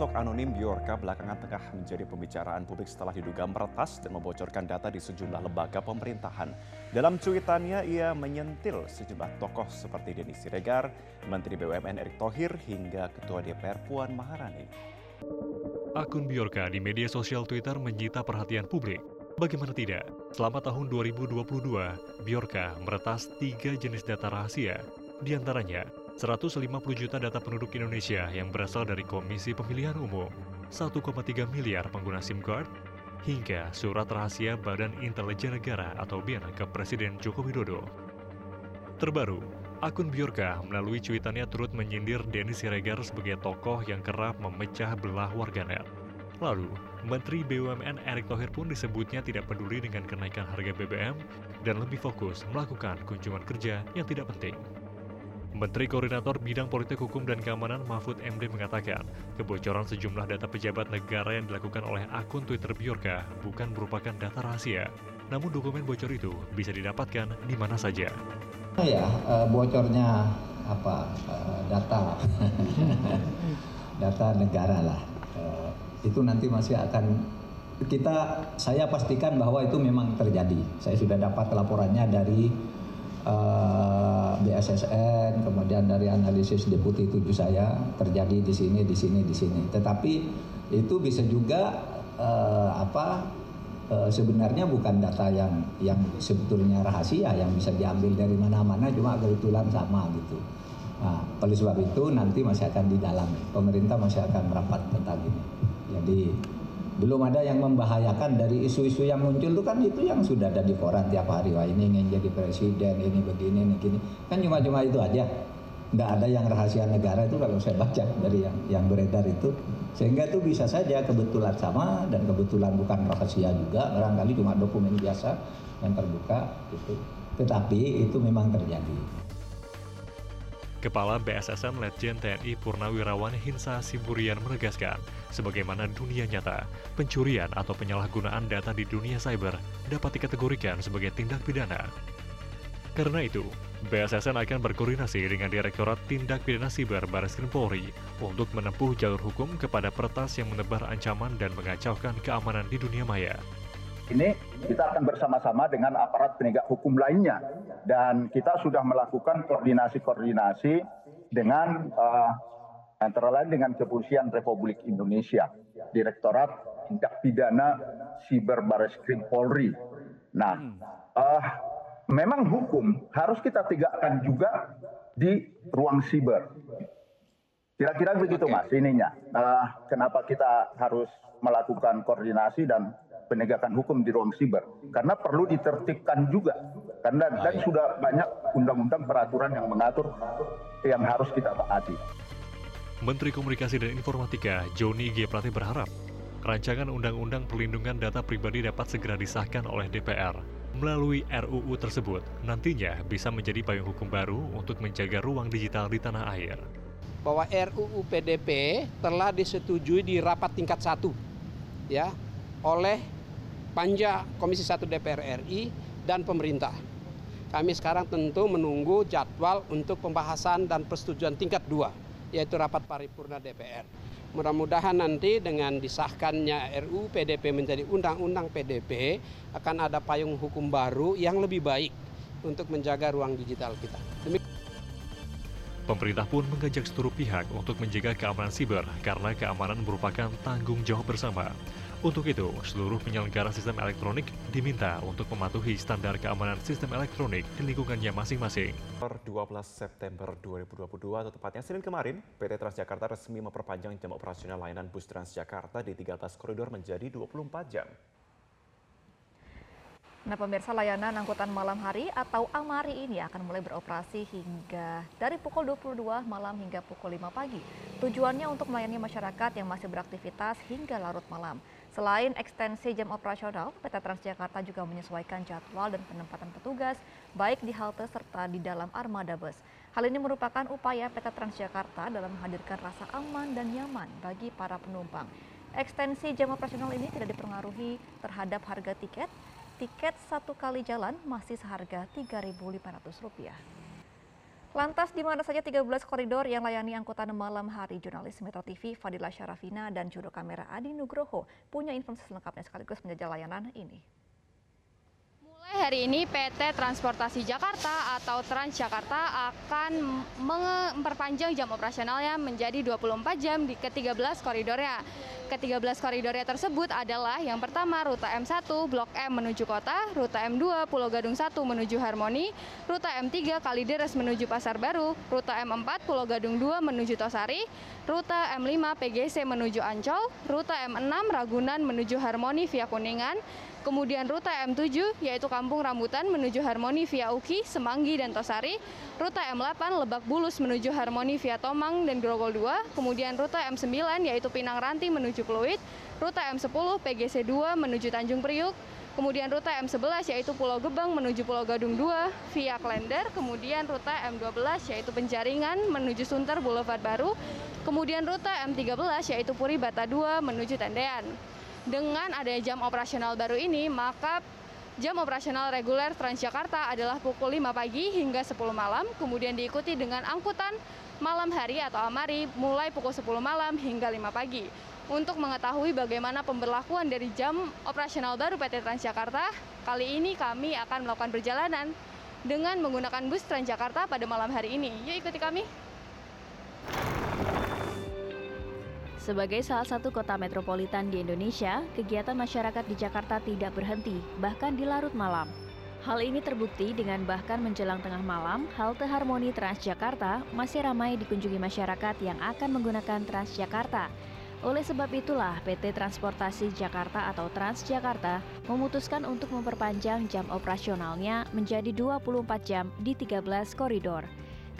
Sosok anonim Biorka belakangan tengah menjadi pembicaraan publik setelah diduga meretas dan membocorkan data di sejumlah lembaga pemerintahan. Dalam cuitannya, ia menyentil sejumlah tokoh seperti Denny Siregar, Menteri BUMN Erick Thohir, hingga Ketua DPR Puan Maharani. Akun Biorka di media sosial Twitter menyita perhatian publik. Bagaimana tidak, selama tahun 2022, Biorka meretas tiga jenis data rahasia. Di antaranya, 150 juta data penduduk Indonesia yang berasal dari Komisi Pemilihan Umum, 1,3 miliar pengguna SIM card, hingga surat rahasia Badan Intelijen Negara atau BIN ke Presiden Joko Widodo. Terbaru, akun Biorka melalui cuitannya turut menyindir Denny Siregar sebagai tokoh yang kerap memecah belah warganet. Lalu, Menteri BUMN Erick Thohir pun disebutnya tidak peduli dengan kenaikan harga BBM dan lebih fokus melakukan kunjungan kerja yang tidak penting. Menteri Koordinator Bidang Politik Hukum dan Keamanan Mahfud MD mengatakan, kebocoran sejumlah data pejabat negara yang dilakukan oleh akun Twitter Biorka bukan merupakan data rahasia, namun dokumen bocor itu bisa didapatkan di mana saja. Ya, bocornya apa data data negara lah. Itu nanti masih akan kita saya pastikan bahwa itu memang terjadi. Saya sudah dapat laporannya dari BSSN, kemudian dari analisis deputi tujuh saya terjadi di sini, di sini, di sini. Tetapi itu bisa juga uh, apa uh, sebenarnya bukan data yang yang sebetulnya rahasia yang bisa diambil dari mana-mana cuma kebetulan sama gitu. Nah, oleh sebab itu nanti masih akan didalami. Pemerintah masih akan merapat tentang ini. Jadi belum ada yang membahayakan dari isu-isu yang muncul. Itu kan itu yang sudah ada di koran tiap hari. Wah ini ingin jadi presiden ini begini ini gini. Kan cuma-cuma itu aja. Nggak ada yang rahasia negara itu kalau saya baca dari yang yang beredar itu. Sehingga itu bisa saja kebetulan sama dan kebetulan bukan rahasia juga. Barangkali cuma dokumen biasa yang terbuka itu tetapi itu memang terjadi. Kepala BSSN Letjen TNI Purnawirawan Hinsa Siburian menegaskan, sebagaimana dunia nyata, pencurian atau penyalahgunaan data di dunia cyber dapat dikategorikan sebagai tindak pidana. Karena itu, BSSN akan berkoordinasi dengan Direktorat Tindak Pidana Siber Baris Krim Polri untuk menempuh jalur hukum kepada pertas yang menebar ancaman dan mengacaukan keamanan di dunia maya ini kita akan bersama-sama dengan aparat penegak hukum lainnya dan kita sudah melakukan koordinasi-koordinasi dengan uh, antara lain dengan Kepolisian Republik Indonesia, Direktorat Tindak Pidana Siber Bareskrim Polri. Nah, uh, memang hukum harus kita tegakkan juga di ruang siber. Kira-kira begitu okay. mas ininya. Uh, kenapa kita harus melakukan koordinasi dan penegakan hukum di ruang siber karena perlu ditertibkan juga karena ah, dan iya. sudah banyak undang-undang peraturan yang mengatur yang harus kita taati. Menteri Komunikasi dan Informatika Joni G. Plate berharap rancangan Undang-Undang Perlindungan Data Pribadi dapat segera disahkan oleh DPR. Melalui RUU tersebut, nantinya bisa menjadi payung hukum baru untuk menjaga ruang digital di tanah air. Bahwa RUU PDP telah disetujui di rapat tingkat satu, ya, oleh Panja Komisi 1 DPR RI dan pemerintah. Kami sekarang tentu menunggu jadwal untuk pembahasan dan persetujuan tingkat dua, yaitu rapat paripurna DPR. Mudah-mudahan nanti dengan disahkannya RUU PDP menjadi Undang-Undang PDP akan ada payung hukum baru yang lebih baik untuk menjaga ruang digital kita. Demi Pemerintah pun mengajak seluruh pihak untuk menjaga keamanan siber karena keamanan merupakan tanggung jawab bersama. Untuk itu, seluruh penyelenggara sistem elektronik diminta untuk mematuhi standar keamanan sistem elektronik di lingkungannya masing-masing. Per 12 September 2022 atau tepatnya Senin kemarin, PT Transjakarta resmi memperpanjang jam operasional layanan bus Transjakarta di 13 koridor menjadi 24 jam. Nah pemirsa layanan angkutan malam hari atau Amari ini akan mulai beroperasi hingga dari pukul 22 malam hingga pukul 5 pagi. Tujuannya untuk melayani masyarakat yang masih beraktivitas hingga larut malam. Selain ekstensi jam operasional, PT Transjakarta juga menyesuaikan jadwal dan penempatan petugas baik di halte serta di dalam armada bus. Hal ini merupakan upaya PT Transjakarta dalam menghadirkan rasa aman dan nyaman bagi para penumpang. Ekstensi jam operasional ini tidak dipengaruhi terhadap harga tiket, tiket satu kali jalan masih seharga Rp3.500. Lantas di mana saja 13 koridor yang layani angkutan malam hari jurnalis Metro TV Fadila Syarafina dan juru kamera Adi Nugroho punya informasi lengkapnya sekaligus menjajal layanan ini. Hari ini PT Transportasi Jakarta atau Transjakarta akan memperpanjang jam operasionalnya menjadi 24 jam di ke-13 koridornya. Ke-13 koridornya tersebut adalah yang pertama rute M1 Blok M menuju kota, rute M2 Pulau Gadung 1 menuju Harmoni, rute M3 Kalideres menuju Pasar Baru, rute M4 Pulau Gadung 2 menuju Tosari, rute M5 PGC menuju Ancol, rute M6 Ragunan menuju Harmoni via Kuningan, Kemudian rute M7 yaitu Kampung Rambutan menuju Harmoni via Uki, Semanggi, dan Tosari. Rute M8 Lebak Bulus menuju Harmoni via Tomang dan Grogol 2. Kemudian rute M9 yaitu Pinang Ranti menuju Pluit. Rute M10 PGC 2 menuju Tanjung Priuk. Kemudian rute M11 yaitu Pulau Gebang menuju Pulau Gadung 2 via Klender. Kemudian rute M12 yaitu Penjaringan menuju Sunter Boulevard Baru. Kemudian rute M13 yaitu Puri Bata 2 menuju Tendean. Dengan adanya jam operasional baru ini, maka jam operasional reguler Transjakarta adalah pukul 5 pagi hingga 10 malam, kemudian diikuti dengan angkutan malam hari atau amari mulai pukul 10 malam hingga 5 pagi. Untuk mengetahui bagaimana pemberlakuan dari jam operasional baru PT Transjakarta, kali ini kami akan melakukan perjalanan dengan menggunakan bus Transjakarta pada malam hari ini. Yuk ikuti kami. Sebagai salah satu kota metropolitan di Indonesia, kegiatan masyarakat di Jakarta tidak berhenti, bahkan di larut malam. Hal ini terbukti dengan bahkan menjelang tengah malam, halte Harmoni Transjakarta masih ramai dikunjungi masyarakat yang akan menggunakan Transjakarta. Oleh sebab itulah PT Transportasi Jakarta atau Transjakarta memutuskan untuk memperpanjang jam operasionalnya menjadi 24 jam di 13 koridor.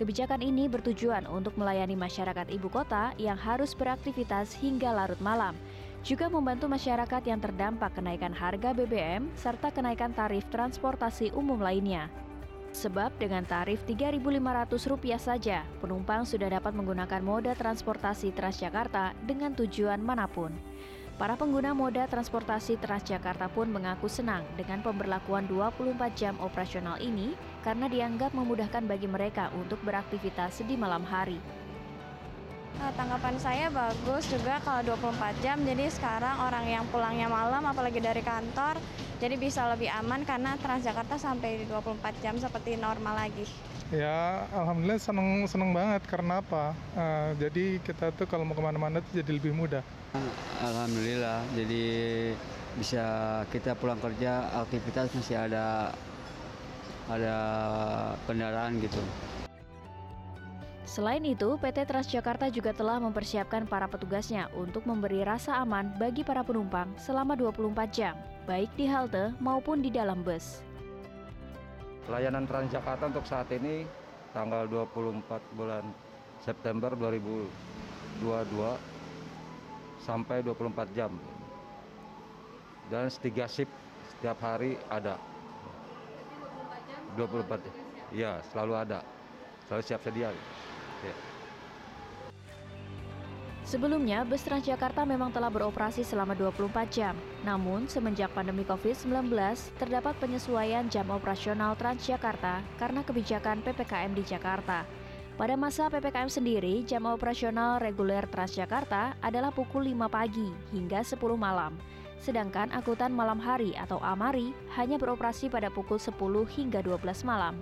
Kebijakan ini bertujuan untuk melayani masyarakat ibu kota yang harus beraktivitas hingga larut malam, juga membantu masyarakat yang terdampak kenaikan harga BBM serta kenaikan tarif transportasi umum lainnya. Sebab dengan tarif Rp3.500 saja, penumpang sudah dapat menggunakan moda transportasi Transjakarta dengan tujuan mana pun. Para pengguna moda transportasi Transjakarta pun mengaku senang dengan pemberlakuan 24 jam operasional ini karena dianggap memudahkan bagi mereka untuk beraktivitas di malam hari. Nah, tanggapan saya bagus juga kalau 24 jam, jadi sekarang orang yang pulangnya malam apalagi dari kantor, jadi bisa lebih aman karena Transjakarta sampai 24 jam seperti normal lagi. Ya, alhamdulillah seneng seneng banget karena apa? Uh, jadi kita tuh kalau mau ke mana-mana tuh jadi lebih mudah. Alhamdulillah, jadi bisa kita pulang kerja aktivitas masih ada ada kendaraan gitu. Selain itu, PT Transjakarta juga telah mempersiapkan para petugasnya untuk memberi rasa aman bagi para penumpang selama 24 jam, baik di halte maupun di dalam bus. Layanan Transjakarta untuk saat ini tanggal 24 bulan September 2022 sampai 24 jam. Dan tiga shift setiap hari ada. 24 jam? Ya, selalu ada. Selalu siap sedia. Ya. Sebelumnya, bus Transjakarta memang telah beroperasi selama 24 jam. Namun, semenjak pandemi COVID-19, terdapat penyesuaian jam operasional Transjakarta karena kebijakan PPKM di Jakarta. Pada masa PPKM sendiri, jam operasional reguler Transjakarta adalah pukul 5 pagi hingga 10 malam. Sedangkan angkutan malam hari atau Amari hanya beroperasi pada pukul 10 hingga 12 malam.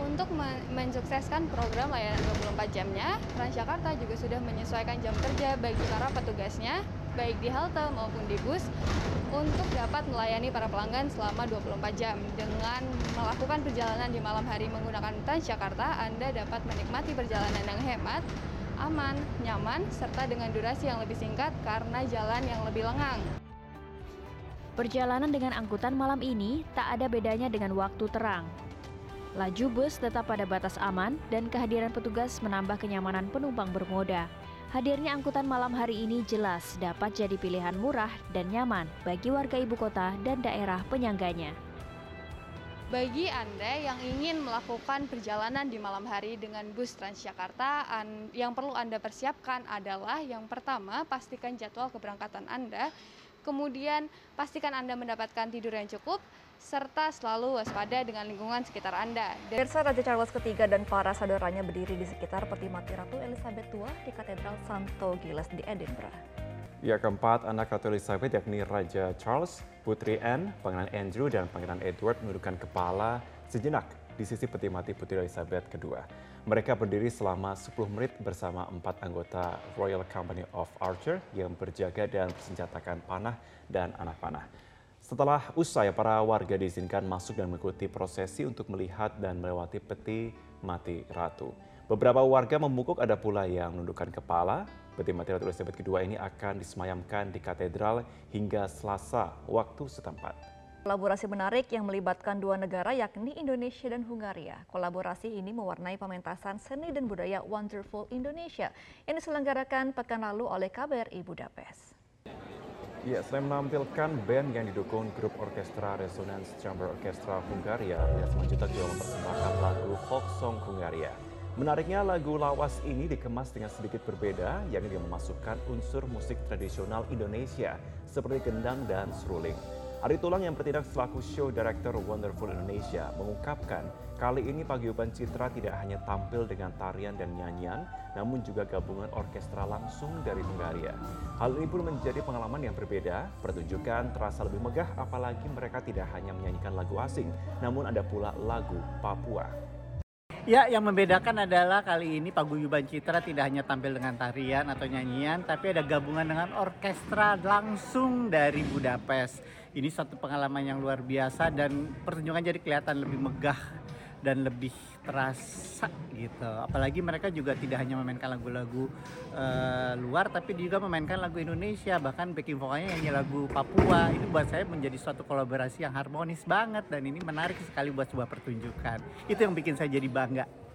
Untuk mensukseskan program layanan 24 jamnya, Transjakarta juga sudah menyesuaikan jam kerja bagi para petugasnya baik di halte maupun di bus untuk dapat melayani para pelanggan selama 24 jam. Dengan melakukan perjalanan di malam hari menggunakan Transjakarta, Anda dapat menikmati perjalanan yang hemat, aman, nyaman, serta dengan durasi yang lebih singkat karena jalan yang lebih lengang. Perjalanan dengan angkutan malam ini tak ada bedanya dengan waktu terang. Laju bus tetap pada batas aman dan kehadiran petugas menambah kenyamanan penumpang bermoda. Hadirnya angkutan malam hari ini jelas dapat jadi pilihan murah dan nyaman bagi warga ibu kota dan daerah penyangganya. Bagi Anda yang ingin melakukan perjalanan di malam hari dengan bus Transjakarta, yang perlu Anda persiapkan adalah yang pertama, pastikan jadwal keberangkatan Anda kemudian pastikan Anda mendapatkan tidur yang cukup, serta selalu waspada dengan lingkungan sekitar Anda. Pemirsa Raja Charles III dan para saudaranya berdiri di sekitar peti mati Ratu Elizabeth II di Katedral Santo Giles di Edinburgh. Ya, keempat anak Ratu Elizabeth yakni Raja Charles, Putri Anne, Pangeran Andrew, dan Pangeran Edward menundukkan kepala sejenak di sisi peti mati Putri Elizabeth II. Mereka berdiri selama 10 menit bersama empat anggota Royal Company of Archer yang berjaga dan bersenjatakan panah dan anak panah. Setelah usai, para warga diizinkan masuk dan mengikuti prosesi untuk melihat dan melewati peti mati ratu. Beberapa warga membungkuk ada pula yang menundukkan kepala. Peti mati Ratu Elizabeth II ini akan disemayamkan di katedral hingga Selasa waktu setempat. Kolaborasi menarik yang melibatkan dua negara yakni Indonesia dan Hungaria. Kolaborasi ini mewarnai pementasan seni dan budaya Wonderful Indonesia yang diselenggarakan pekan lalu oleh KBRI Budapest. Ya, selain menampilkan band yang didukung grup orkestra Resonance Chamber Orchestra Hungaria, Bias Manjuta juga mempersembahkan lagu folk song Hungaria. Menariknya lagu lawas ini dikemas dengan sedikit berbeda, yakni dia memasukkan unsur musik tradisional Indonesia seperti gendang dan seruling. Ari Tulang yang bertindak selaku show director Wonderful Indonesia mengungkapkan kali ini Paguyuban Citra tidak hanya tampil dengan tarian dan nyanyian, namun juga gabungan orkestra langsung dari Hungaria. Hal ini pun menjadi pengalaman yang berbeda, pertunjukan terasa lebih megah apalagi mereka tidak hanya menyanyikan lagu asing, namun ada pula lagu Papua. Ya, yang membedakan adalah kali ini Paguyuban Citra tidak hanya tampil dengan tarian atau nyanyian, tapi ada gabungan dengan orkestra langsung dari Budapest. Ini satu pengalaman yang luar biasa dan pertunjukan jadi kelihatan lebih megah dan lebih terasa gitu. Apalagi mereka juga tidak hanya memainkan lagu-lagu uh, luar, tapi juga memainkan lagu Indonesia. Bahkan backing vokalnya nyanyi lagu Papua. Ini buat saya menjadi suatu kolaborasi yang harmonis banget dan ini menarik sekali buat sebuah pertunjukan. Itu yang bikin saya jadi bangga.